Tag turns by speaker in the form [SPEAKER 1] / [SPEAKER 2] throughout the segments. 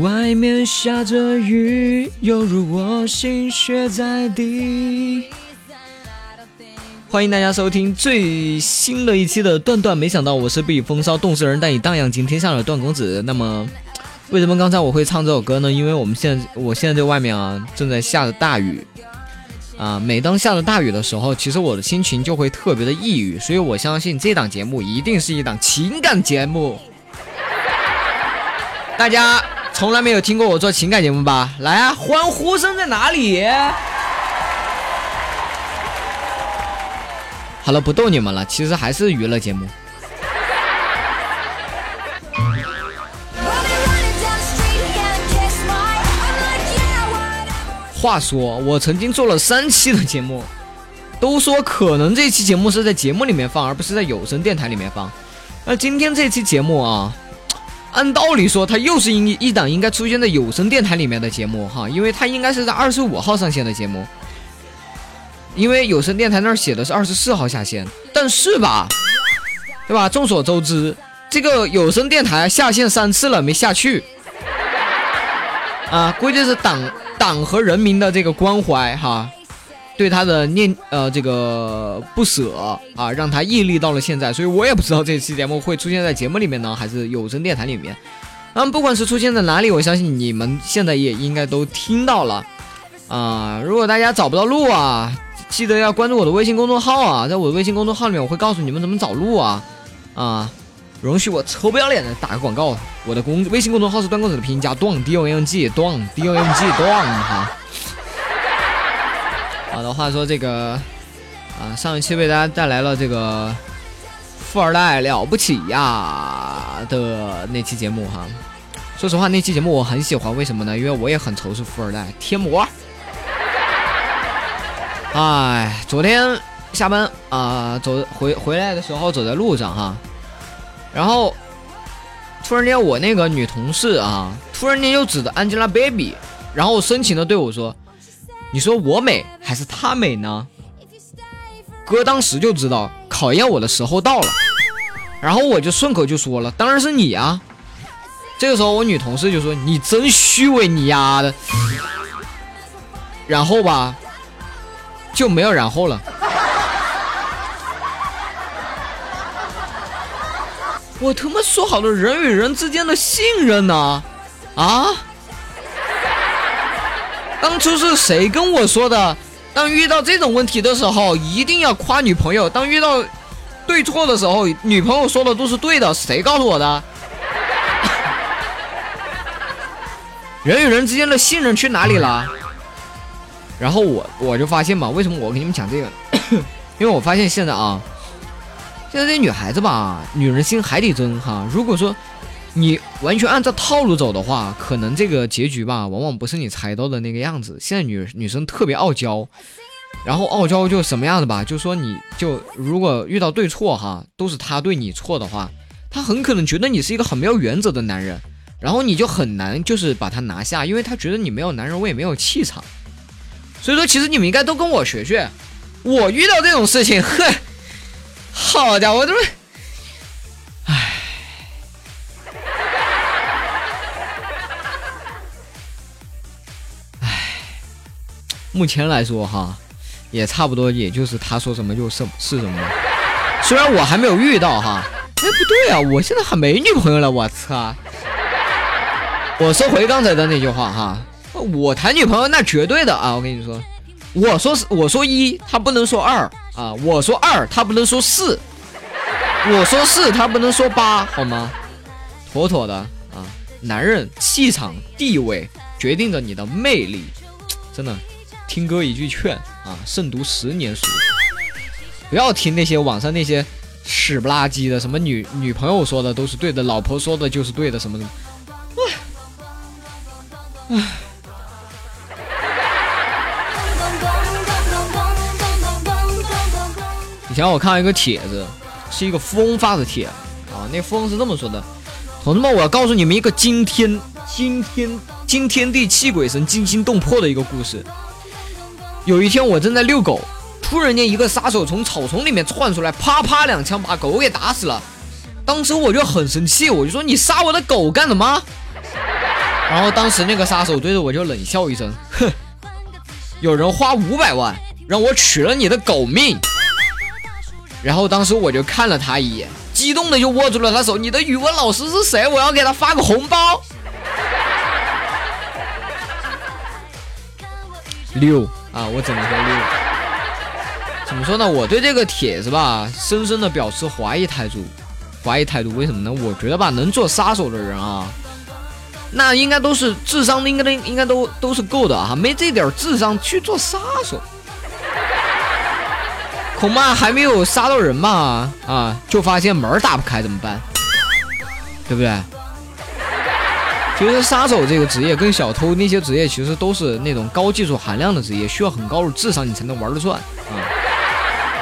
[SPEAKER 1] 外面下着雨，犹如我心血在滴。欢迎大家收听最新的一期的《段段没想到》，我是避雨风骚动世人，但以荡漾惊天下的段公子。那么，为什么刚才我会唱这首歌呢？因为我们现在，我现在在外面啊，正在下着大雨啊。每当下着大雨的时候，其实我的心情就会特别的抑郁，所以我相信这档节目一定是一档情感节目。大家从来没有听过我做情感节目吧？来啊，欢呼声在哪里？好了，不逗你们了，其实还是娱乐节目。话说，我曾经做了三期的节目，都说可能这期节目是在节目里面放，而不是在有声电台里面放。那今天这期节目啊，按道理说它又是一一档应该出现在有声电台里面的节目哈，因为它应该是在二十五号上线的节目，因为有声电台那儿写的是二十四号下线，但是吧，对吧？众所周知，这个有声电台下线三次了没下去。啊，估计是党党和人民的这个关怀哈，对他的念呃这个不舍啊，让他屹立到了现在。所以我也不知道这期节目会出现在节目里面呢，还是有声电台里面。那嗯，不管是出现在哪里，我相信你们现在也应该都听到了啊。如果大家找不到路啊，记得要关注我的微信公众号啊，在我的微信公众号里面，我会告诉你们怎么找路啊啊。容许我臭不要脸的打个广告，我的公微信公众号是段公子的拼音加段 D O N G 段 D O N G 哈。好的，话说这个啊，上一期为大家带来了这个富二代了不起呀的那期节目哈。说实话，那期节目我很喜欢，为什么呢？因为我也很仇视富二代贴膜。哎，昨天下班啊、走回回来的时候走在路上哈，然后突然间我那个女同事啊，突然间又指着 Angelababy，然后深情的对我说：“你说我美还是她美呢？”哥当时就知道考验我的时候到了，然后我就顺口就说了：“当然是你啊！”这个时候我女同事就说：“你真虚伪，你丫的！”然后吧，就没有然后了。我他妈说好的人与人之间的信任呢？啊？当初是谁跟我说的？当遇到这种问题的时候，一定要夸女朋友；当遇到对错的时候，女朋友说的都是对的。谁告诉我的？人与人之间的信任去哪里了？然后我我就发现嘛，为什么我给你们讲这个？因为我发现现在啊，现在这女孩子吧，女人心海底针哈。如果说你完全按照套路走的话，可能这个结局吧，往往不是你猜到的那个样子。现在女女生特别傲娇，然后傲娇就什么样子吧，就说你就如果遇到对错哈，都是她对你错的话，她很可能觉得你是一个很没有原则的男人，然后你就很难就是把她拿下，因为她觉得你没有男人味，没有气场。所以说，其实你们应该都跟我学学。我遇到这种事情，哼，好家伙，这不，唉，唉，目前来说哈，也差不多，也就是他说什么就是是什么。虽然我还没有遇到哈，哎，不对啊，我现在还没女朋友了，我操！我说回刚才的那句话哈，我谈女朋友那绝对的啊，我跟你说。我说是我说一，他不能说二啊；我说二，他不能说四；我说四，他不能说八，好吗？妥妥的啊！男人气场、地位决定着你的魅力，真的。听哥一句劝啊，胜读十年书。不要听那些网上那些屎不拉几的，什么女女朋友说的都是对的，老婆说的就是对的，什么什么。唉。以前我看到一个帖子，是一个富翁发的帖啊，那富翁是这么说的：同志们，我要告诉你们一个惊天惊天惊天地泣鬼神、惊心动魄的一个故事。有一天我正在遛狗，突然间一个杀手从草丛里面窜出来，啪啪两枪把狗给打死了。当时我就很生气，我就说你杀我的狗干什么？然后当时那个杀手对着我就冷笑一声，哼，有人花五百万让我取了你的狗命。然后当时我就看了他一眼，激动的就握住了他手。你的语文老师是谁？我要给他发个红包。六啊，我只能说六。怎么说呢？我对这个帖子吧，深深的表示怀疑态度。怀疑态度，为什么呢？我觉得吧，能做杀手的人啊，那应该都是智商应该都应该都都是够的啊，没这点智商去做杀手，恐怕还没有杀到人吧啊，就发现门打不开怎么办？对不对？其实杀手这个职业跟小偷那些职业其实都是那种高技术含量的职业，需要很高的智商你才能玩得转啊，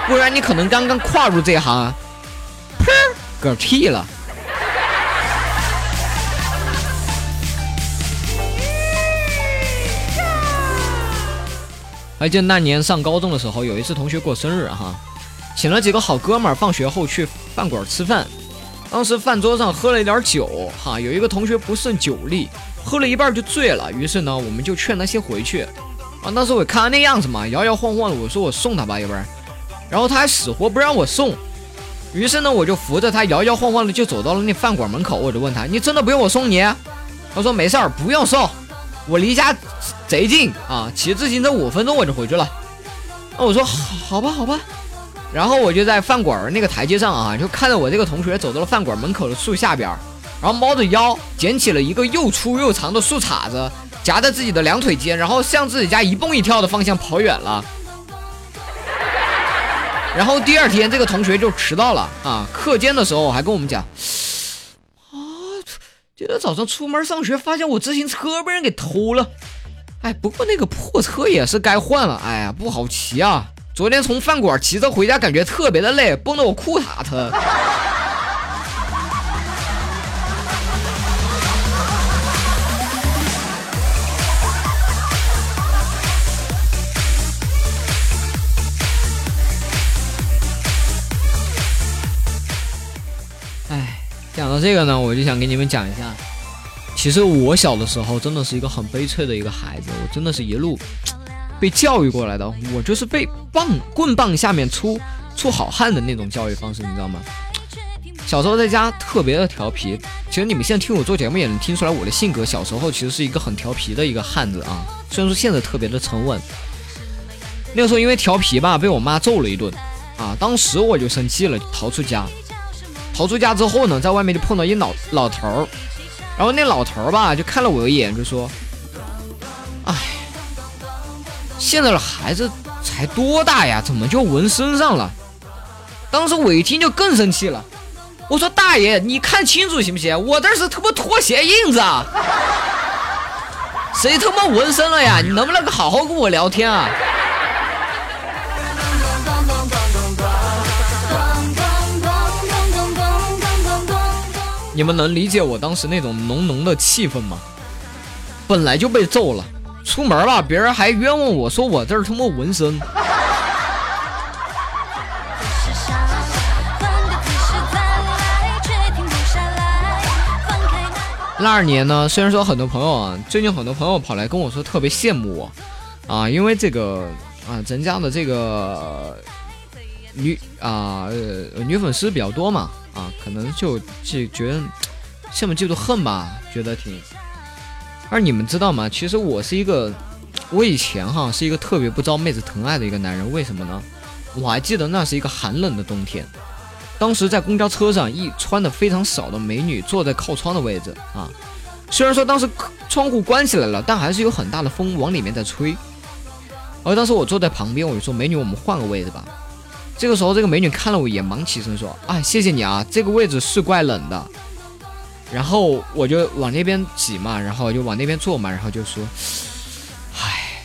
[SPEAKER 1] 不然你可能刚刚跨入这行，砰，嗝屁了。还记得那年上高中的时候，有一次同学过生日哈，请了几个好哥们儿，放学后去饭馆吃饭。当时饭桌上喝了一点酒哈，有一个同学不胜酒力，喝了一半就醉了。于是呢，我们就劝他先回去。啊，当时我看他那样子嘛，摇摇晃晃的，我说我送他吧，要不然，然后他还死活不让我送。于是呢，我就扶着他摇摇晃晃的就走到了那饭馆门口，我就问他：“你真的不用我送你？”他说：“没事儿，不用送，我离家 贼近啊，骑自行车五分钟我就回去了。”那我说：“好吧，好吧。”然后我就在饭馆那个台阶上啊，就看着我这个同学走到了饭馆门口的树下边，然后猫着腰捡起了一个又粗又长的树杈子，夹在自己的两腿间，然后向自己家一蹦一跳的方向跑远了。然后第二天这个同学就迟到了啊，课间的时候还跟我们讲，啊，今天早上出门上学发现我自行车被人给偷了，哎，不过那个破车也是该换了，哎呀，不好骑啊。昨天从饭馆骑车回家，感觉特别的累，蹦得我裤衩疼。哎，讲到这个呢，我就想给你们讲一下，其实我小的时候真的是一个很悲催的一个孩子，我真的是一路。被教育过来的，我就是被棒棍棒下面出出好汉的那种教育方式，你知道吗？小时候在家特别的调皮，其实你们现在听我做节目也能听出来我的性格。小时候其实是一个很调皮的一个汉子啊，虽然说现在特别的沉稳。那个时候因为调皮吧，被我妈揍了一顿啊，当时我就生气了，逃出家。逃出家之后呢，在外面就碰到一老老头儿，然后那老头吧就看了我一眼，就说：“哎。”现在的孩子才多大呀？怎么就纹身上了？当时我一听就更生气了。我说：“大爷，你看清楚行不行？我这是他妈拖鞋印子啊！谁他妈纹身了呀？你能不能好好跟我聊天啊？”你们能理解我当时那种浓浓的气氛吗？本来就被揍了。出门吧，别人还冤枉我说我这儿他妈纹身。那二年呢，虽然说很多朋友啊，最近很多朋友跑来跟我说特别羡慕我啊，因为这个啊，咱家的这个女啊女粉丝比较多嘛啊，可能就就觉得羡慕嫉妒恨吧，觉得挺。而你们知道吗？其实我是一个，我以前哈是一个特别不招妹子疼爱的一个男人。为什么呢？我还记得那是一个寒冷的冬天，当时在公交车上，一穿的非常少的美女坐在靠窗的位置啊。虽然说当时窗户关起来了，但还是有很大的风往里面在吹。而当时我坐在旁边，我就说：“美女，我们换个位置吧。”这个时候，这个美女看了我一眼，忙起身说：“哎，谢谢你啊，这个位置是怪冷的。”然后我就往那边挤嘛，然后就往那边坐嘛，然后就说：“唉，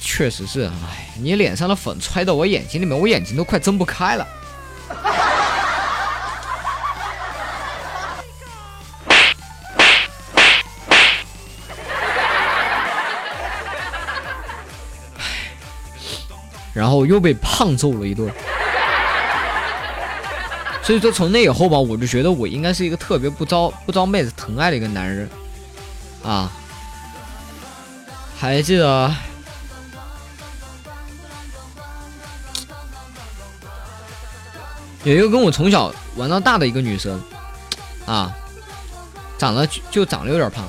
[SPEAKER 1] 确实是，唉，你脸上的粉揣到我眼睛里面，我眼睛都快睁不开了。”然后又被胖揍了一顿。所以说从那以后吧，我就觉得我应该是一个特别不招不招妹子疼爱的一个男人啊。还记得有一个跟我从小玩到大的一个女生啊，长得就长得有点胖，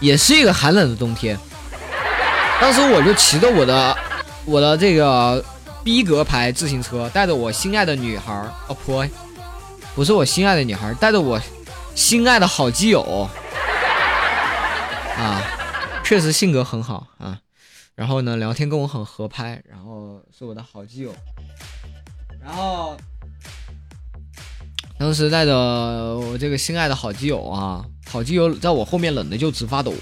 [SPEAKER 1] 也是一个寒冷的冬天。当时我就骑着我的我的这个逼格牌自行车，带着我心爱的女孩儿，哦呸，不是我心爱的女孩儿，带着我心爱的好基友啊，确实性格很好啊。然后呢，聊天跟我很合拍，然后是我的好基友。然后当时带着我这个心爱的好基友啊，好基友在我后面冷的就直发抖。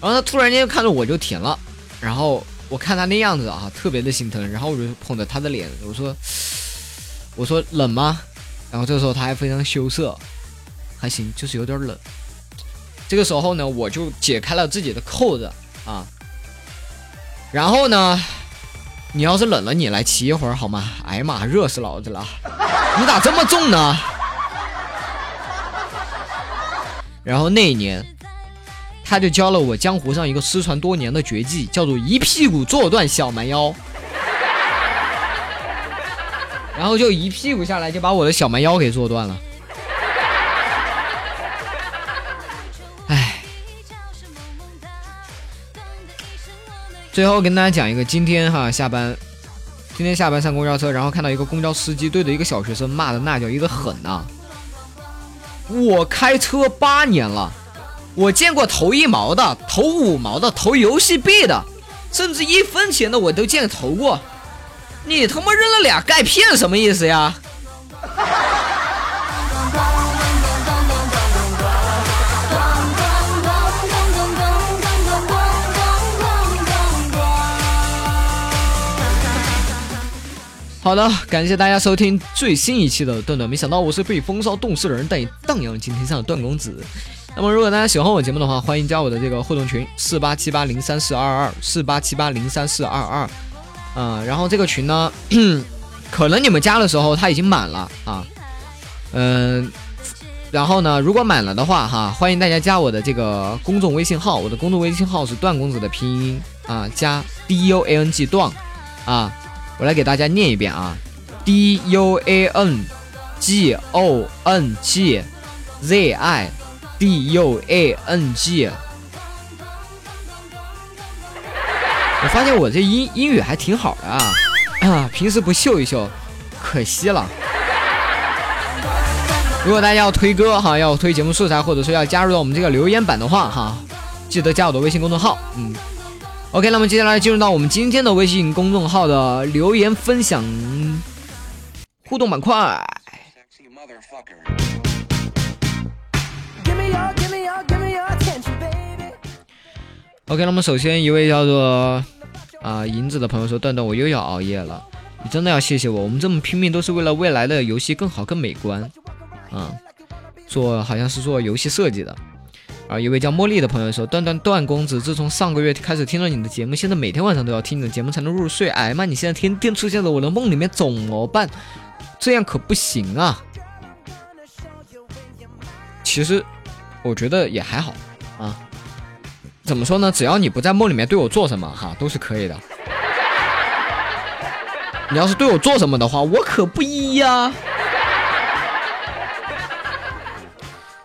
[SPEAKER 1] 然后他突然间看着我就停了，然后我看他那样子啊，特别的心疼，然后我就捧着他的脸，我说：“我说冷吗？”然后这时候他还非常羞涩，还行，就是有点冷。这个时候呢，我就解开了自己的扣子啊，然后呢，你要是冷了，你来骑一会儿好吗？哎呀妈，热死老子了！你咋这么重呢？然后那一年。他就教了我江湖上一个失传多年的绝技，叫做一屁股坐断小蛮腰，然后就一屁股下来就把我的小蛮腰给坐断了。哎，最后跟大家讲一个，今天哈下班，今天下班上公交车，然后看到一个公交司机对着一个小学生骂的那叫一个狠呐！我开车八年了。我见过投一毛的，投五毛的，投游戏币的，甚至一分钱的我都见投过。你他妈扔了俩钙片，什么意思呀？好的，感谢大家收听最新一期的段段。没想到我是被风骚冻死的人，但也荡漾今天上的段公子。那么，如果大家喜欢我节目的话，欢迎加我的这个互动群四八七八零三四二二四八七八零三四二二，嗯，然后这个群呢，可能你们加的时候它已经满了啊，嗯，然后呢，如果满了的话哈，欢迎大家加我的这个公众微信号，我的公众微信号是段公子的拼音啊，加 D U A N G 段啊，我来给大家念一遍啊，D U A N G O N G Z I。D U A N G，我发现我这英英语还挺好的啊，啊，平时不秀一秀，可惜了。如果大家要推歌哈，要推节目素材，或者说要加入到我们这个留言板的话哈，记得加我的微信公众号。嗯，OK，那么接下来进入到我们今天的微信公众号的留言分享互动板块。OK，那么首先一位叫做啊银子的朋友说：“段段，我又要熬夜了，你真的要谢谢我。我们这么拼命都是为了未来的游戏更好更美观，啊，做好像是做游戏设计的。”啊，一位叫茉莉的朋友说：“段段段公子，自从上个月开始听了你的节目，现在每天晚上都要听你的节目才能入睡。哎妈，你现在天天出现在我的梦里面，怎么办？这样可不行啊！其实我觉得也还好。”怎么说呢？只要你不在梦里面对我做什么，哈，都是可以的。你要是对我做什么的话，我可不依呀。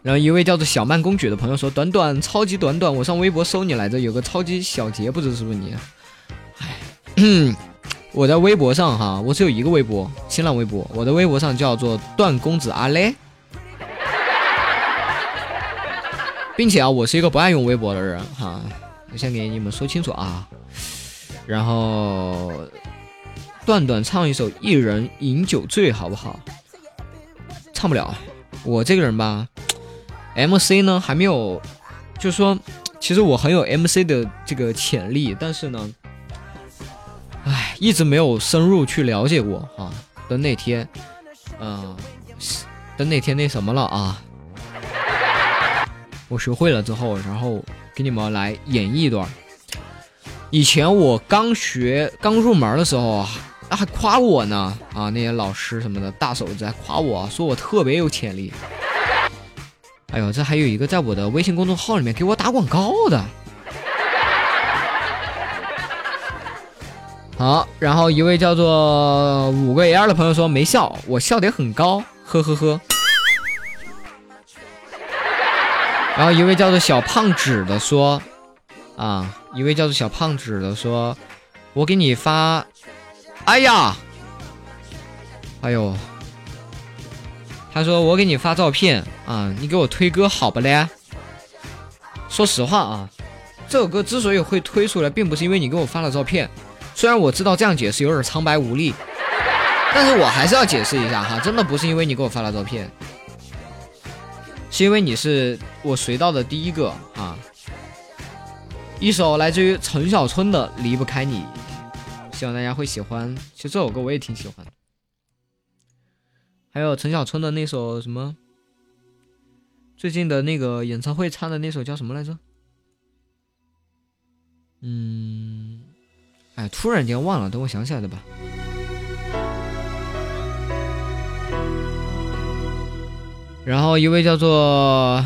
[SPEAKER 1] 然后一位叫做小曼公举的朋友说：“短短超级短短，我上微博搜你来着，有个超级小杰，不知是不是你？”哎，我在微博上哈，我只有一个微博，新浪微博，我的微博上叫做段公子阿雷。并且啊，我是一个不爱用微博的人哈，我先给你们说清楚啊。然后，段段唱一首《一人饮酒醉》好不好？唱不了，我这个人吧，MC 呢还没有，就是说，其实我很有 MC 的这个潜力，但是呢，唉，一直没有深入去了解过啊。等哪天，嗯，等哪天那什么了啊？我学会了之后，然后给你们来演绎一段。以前我刚学刚入门的时候啊，还夸我呢啊，那些老师什么的大手子还夸我说我特别有潜力。哎呦，这还有一个在我的微信公众号里面给我打广告的。好，然后一位叫做五个 L 的朋友说没笑，我笑点很高，呵呵呵。然后一位叫做小胖纸的说，啊，一位叫做小胖纸的说，我给你发，哎呀，哎呦，他说我给你发照片啊，你给我推歌好不嘞？说实话啊，这首歌之所以会推出来，并不是因为你给我发了照片。虽然我知道这样解释有点苍白无力，但是我还是要解释一下哈，真的不是因为你给我发了照片，是因为你是我随到的第一个啊。一首来自于陈小春的《离不开你》，希望大家会喜欢。其实这首歌我也挺喜欢，还有陈小春的那首什么，最近的那个演唱会唱的那首叫什么来着？嗯。哎，突然间忘了，等我想起来的吧。然后一位叫做，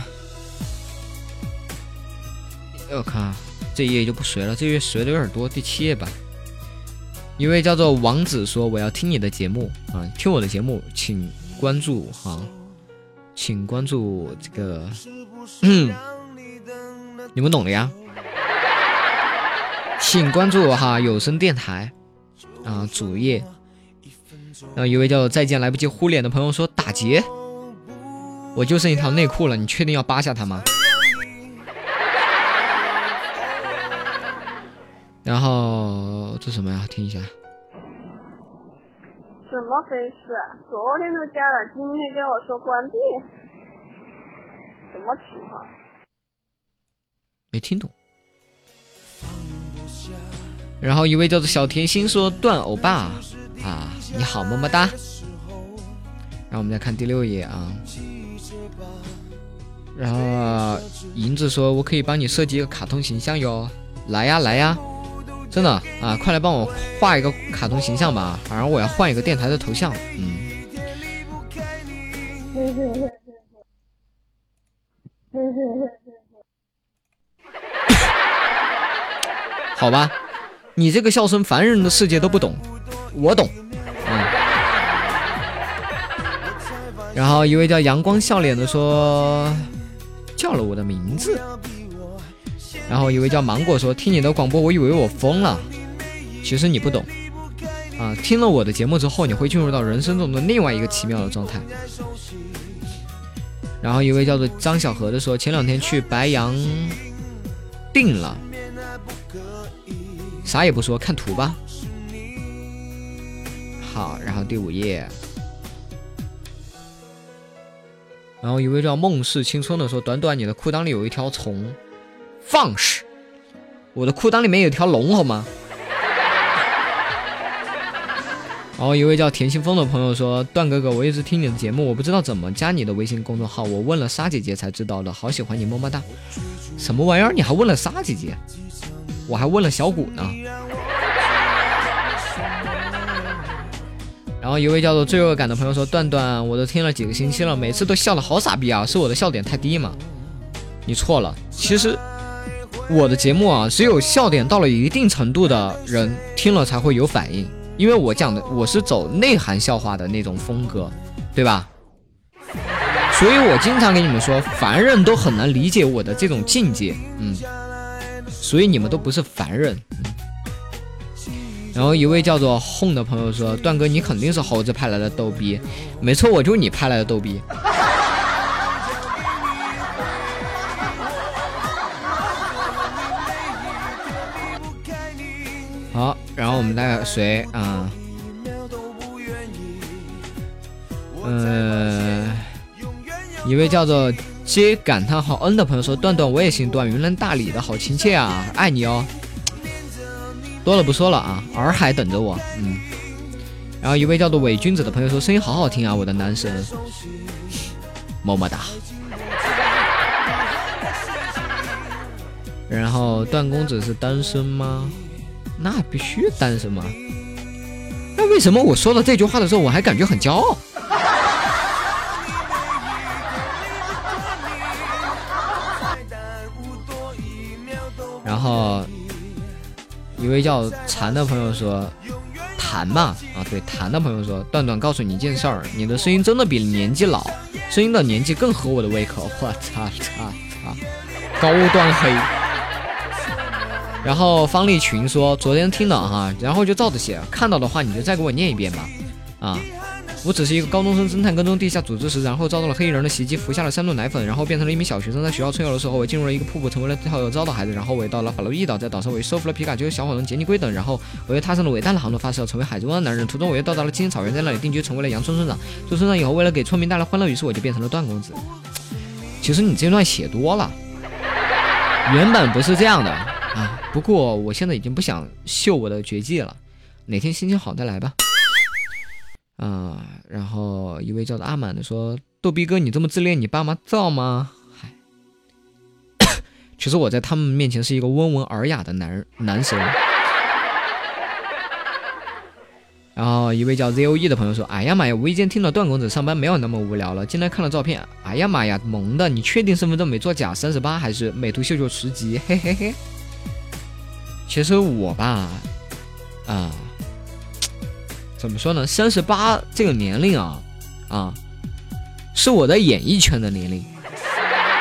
[SPEAKER 1] 我看这一页就不随了，这页随的有点多，第七页吧。一位叫做王子说：“我要听你的节目啊，听我的节目，请关注哈，请关注这个，你们懂的呀。”请关注我哈有声电台啊主页。然后一位叫再见来不及呼脸的朋友说打劫，我就剩一条内裤了，你确定要扒下它吗？然后这什么呀？听一下。
[SPEAKER 2] 怎么回事？昨天都加了，今天跟我说关闭，什么情况？
[SPEAKER 1] 没听懂。然后一位叫做小甜心说：“段欧巴啊，你好，么么哒。”然后我们再看第六页啊。然后银子说：“我可以帮你设计一个卡通形象哟，来呀来呀，真的啊，快来帮我画一个卡通形象吧。反正我要换一个电台的头像，嗯。”好吧。你这个笑声，凡人的世界都不懂，我懂。嗯。然后一位叫阳光笑脸的说，叫了我的名字。然后一位叫芒果说，听你的广播，我以为我疯了。其实你不懂啊，听了我的节目之后，你会进入到人生中的另外一个奇妙的状态。然后一位叫做张小河的说，前两天去白羊定了。啥也不说，看图吧。好，然后第五页，然后一位叫梦似青春的说：“短短，你的裤裆里有一条虫，放肆！我的裤裆里面有条龙，好吗？” 然后一位叫田心风的朋友说：“段哥哥，我一直听你的节目，我不知道怎么加你的微信公众号，我问了沙姐姐才知道的，好喜欢你，么么哒。”什么玩意儿？你还问了沙姐姐？我还问了小谷呢，然后一位叫做罪恶感的朋友说：“段段，我都听了几个星期了，每次都笑的好傻逼啊，是我的笑点太低吗？”你错了，其实我的节目啊，只有笑点到了一定程度的人听了才会有反应，因为我讲的我是走内涵笑话的那种风格，对吧？所以我经常跟你们说，凡人都很难理解我的这种境界，嗯。所以你们都不是凡人。然后一位叫做哄的朋友说：“段哥，你肯定是猴子派来的逗逼。”没错，我就是你派来的逗逼。好，然后我们再谁啊？嗯，一位叫做。接感叹号 N 的朋友说：“段段我也姓段，云南大理的好亲切啊，爱你哦。”多了不说了啊，洱海等着我。嗯。然后一位叫做伪君子的朋友说：“声音好好听啊，我的男神。”么么哒。然后段公子是单身吗？那必须单身吗？那为什么我说了这句话的时候，我还感觉很骄傲？然后一位叫蝉的朋友说：“谭嘛啊，对，谭的朋友说，段段告诉你一件事儿，你的声音真的比年纪老，声音的年纪更合我的胃口。我操 操操，高端黑。”然后方立群说：“昨天听了哈，然后就照着写，看到的话你就再给我念一遍吧。”啊，我只是一个高中生侦探跟踪地下组织时，然后遭到了黑衣人的袭击，服下了三顿奶粉，然后变成了一名小学生。在学校春游的时候，我进入了一个瀑布，成为了跳有招的孩子。然后我也到了法罗伊岛，在岛上我又收服了皮卡丘、小火龙、杰尼龟等。然后我又踏上了伟大的航路，发誓要成为海中央的男人。途中我又到达了青青草原，在那里定居，成为了羊村村长。做村长以后，为了给村民带来欢乐，于是我就变成了段公子。其实你这段写多了，原本不是这样的。啊，不过我现在已经不想秀我的绝技了，哪天心情好再来吧。啊，然后一位叫做阿满的说：“逗逼哥，你这么自恋，你爸妈造吗？”嗨，其实我在他们面前是一个温文尔雅的男男神。然后一位叫 ZOE 的朋友说：“哎呀妈呀，无意间听到段公子上班没有那么无聊了，进来看了照片，哎呀妈呀，萌的！你确定身份证没作假？三十八还是美图秀秀十级？嘿嘿嘿。”其实我吧，啊，怎么说呢？三十八这个年龄啊，啊，是我的演艺圈的年龄。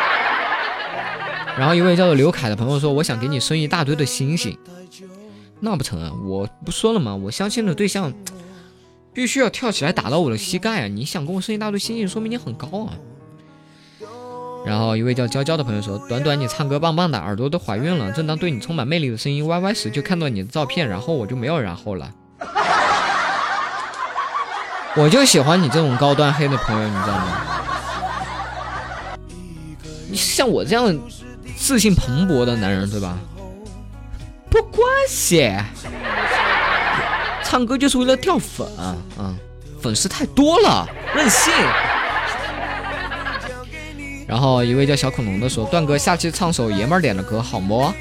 [SPEAKER 1] 然后一位叫做刘凯的朋友说：“我想给你生一大堆的星星。”那不成啊！我不说了吗？我相亲的对象必须要跳起来打到我的膝盖啊！你想跟我生一大堆星星，说明你很高啊。然后一位叫娇娇的朋友说：“短短，你唱歌棒棒的，耳朵都怀孕了。正当对你充满魅力的声音歪歪时，就看到你的照片，然后我就没有然后了。我就喜欢你这种高端黑的朋友，你知道吗？你像我这样自信蓬勃的男人，对吧？不关系，唱歌就是为了掉粉，嗯，粉丝太多了，任性。”然后一位叫小恐龙的说：“段哥，下期唱首爷们儿点的歌好么？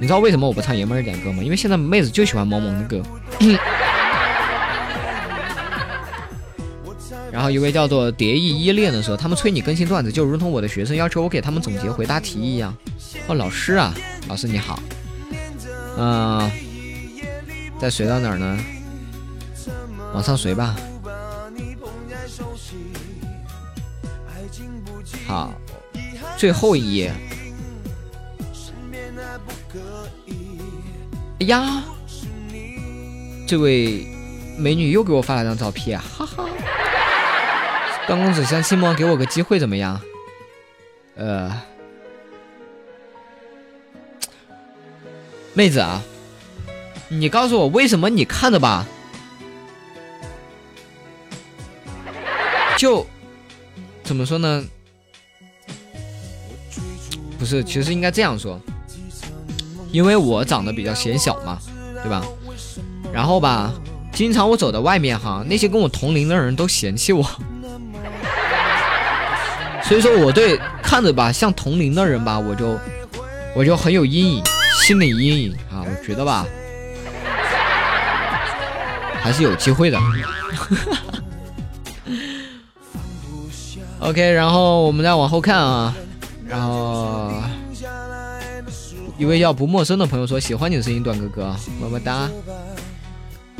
[SPEAKER 1] 你知道为什么我不唱爷们儿点歌吗？因为现在妹子就喜欢萌萌的歌。然后一位叫做蝶翼依恋的说：“他们催你更新段子，就如同我的学生要求我给他们总结回答题一样。”哦，老师啊，老师你好。嗯，再随到哪儿呢？往上随吧。好，最后一页。哎呀，这位美女又给我发了张照片，哈段公子相信吗？给我个机会怎么样？呃，妹子啊，你告诉我为什么你看着吧，就怎么说呢？不是，其实应该这样说，因为我长得比较显小嘛，对吧？然后吧，经常我走在外面哈，那些跟我同龄的人都嫌弃我，所以说我对看着吧像同龄的人吧，我就我就很有阴影，心理阴影啊，我觉得吧，还是有机会的。OK，然后我们再往后看啊。然后，一位叫不陌生的朋友说：“喜欢你的声音，段哥哥，么么哒。”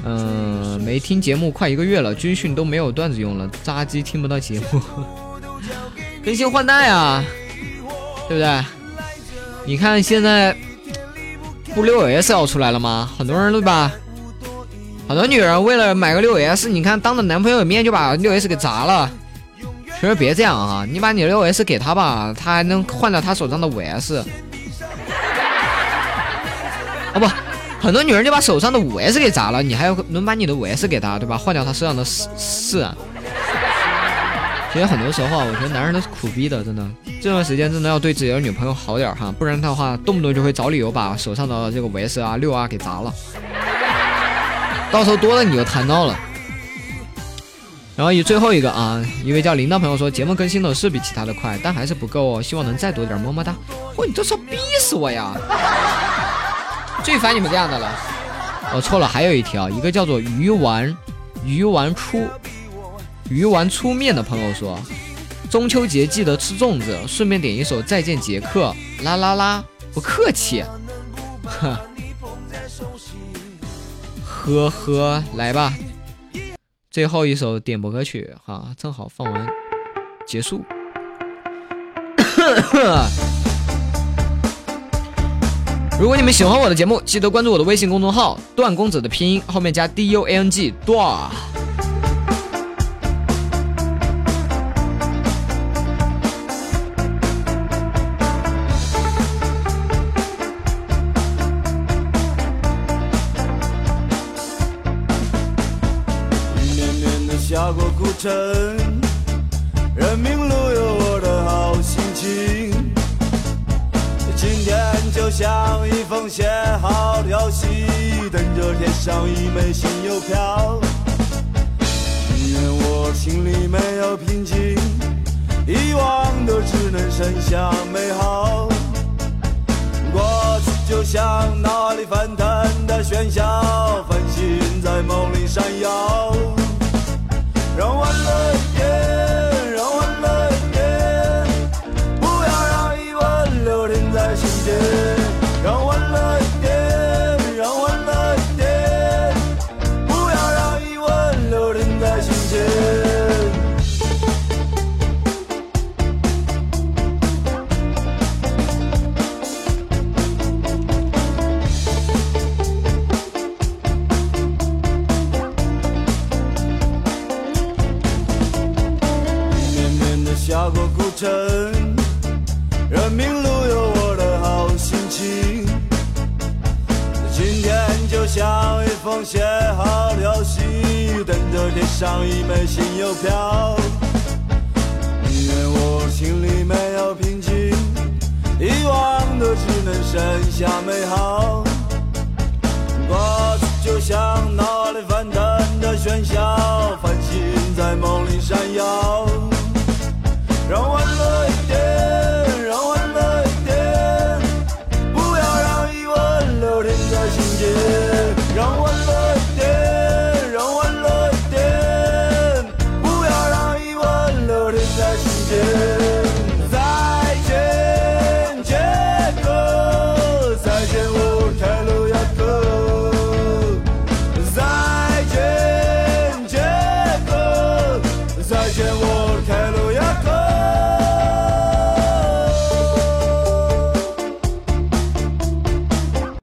[SPEAKER 1] 嗯，没听节目快一个月了，军训都没有段子用了，扎鸡听不到节目，更新换代啊，对不对？你看现在不六 S 要出来了吗？很多人对吧？很多女人为了买个六 S，你看当着男朋友的面就把六 S 给砸了。其实别这样啊！你把你六 S 给他吧，他还能换掉他手上的五 S。啊不，很多女人就把手上的五 S 给砸了，你还能把你的五 S 给他，对吧？换掉他身上的四四。其实很多时候啊，我觉得男人都是苦逼的，真的。这段时间真的要对自己的女朋友好点哈，不然的话动不动就会找理由把手上的这个五 S 啊、六啊给砸了，到时候多了你就摊到了。然后以最后一个啊，一位叫林的朋友说，节目更新的是比其他的快，但还是不够哦，希望能再多点，么么哒。嚯，你这是要逼死我呀！最烦你们这样的了。哦，错了，还有一条，一个叫做鱼丸鱼丸出鱼丸粗面的朋友说，中秋节记得吃粽子，顺便点一首《再见杰克》，啦啦啦，不客气，呵 呵呵，来吧，最后一首点播歌曲哈，正好放完结束。如果你们喜欢我的节目，记得关注我的微信公众号“段公子”的拼音后面加 D U A N G 段。
[SPEAKER 3] 下过古城，人民路有我的好心情。今天就像一封写好的消息，等着贴上一枚新邮票。宁愿我心里没有平静，遗忘的只能剩下美好。过去就像脑海里翻腾的喧嚣，繁星在梦里闪耀。让欢乐晨，人民路有我的好心情。今天就像一封写好的消息，等着贴上一枚新邮票。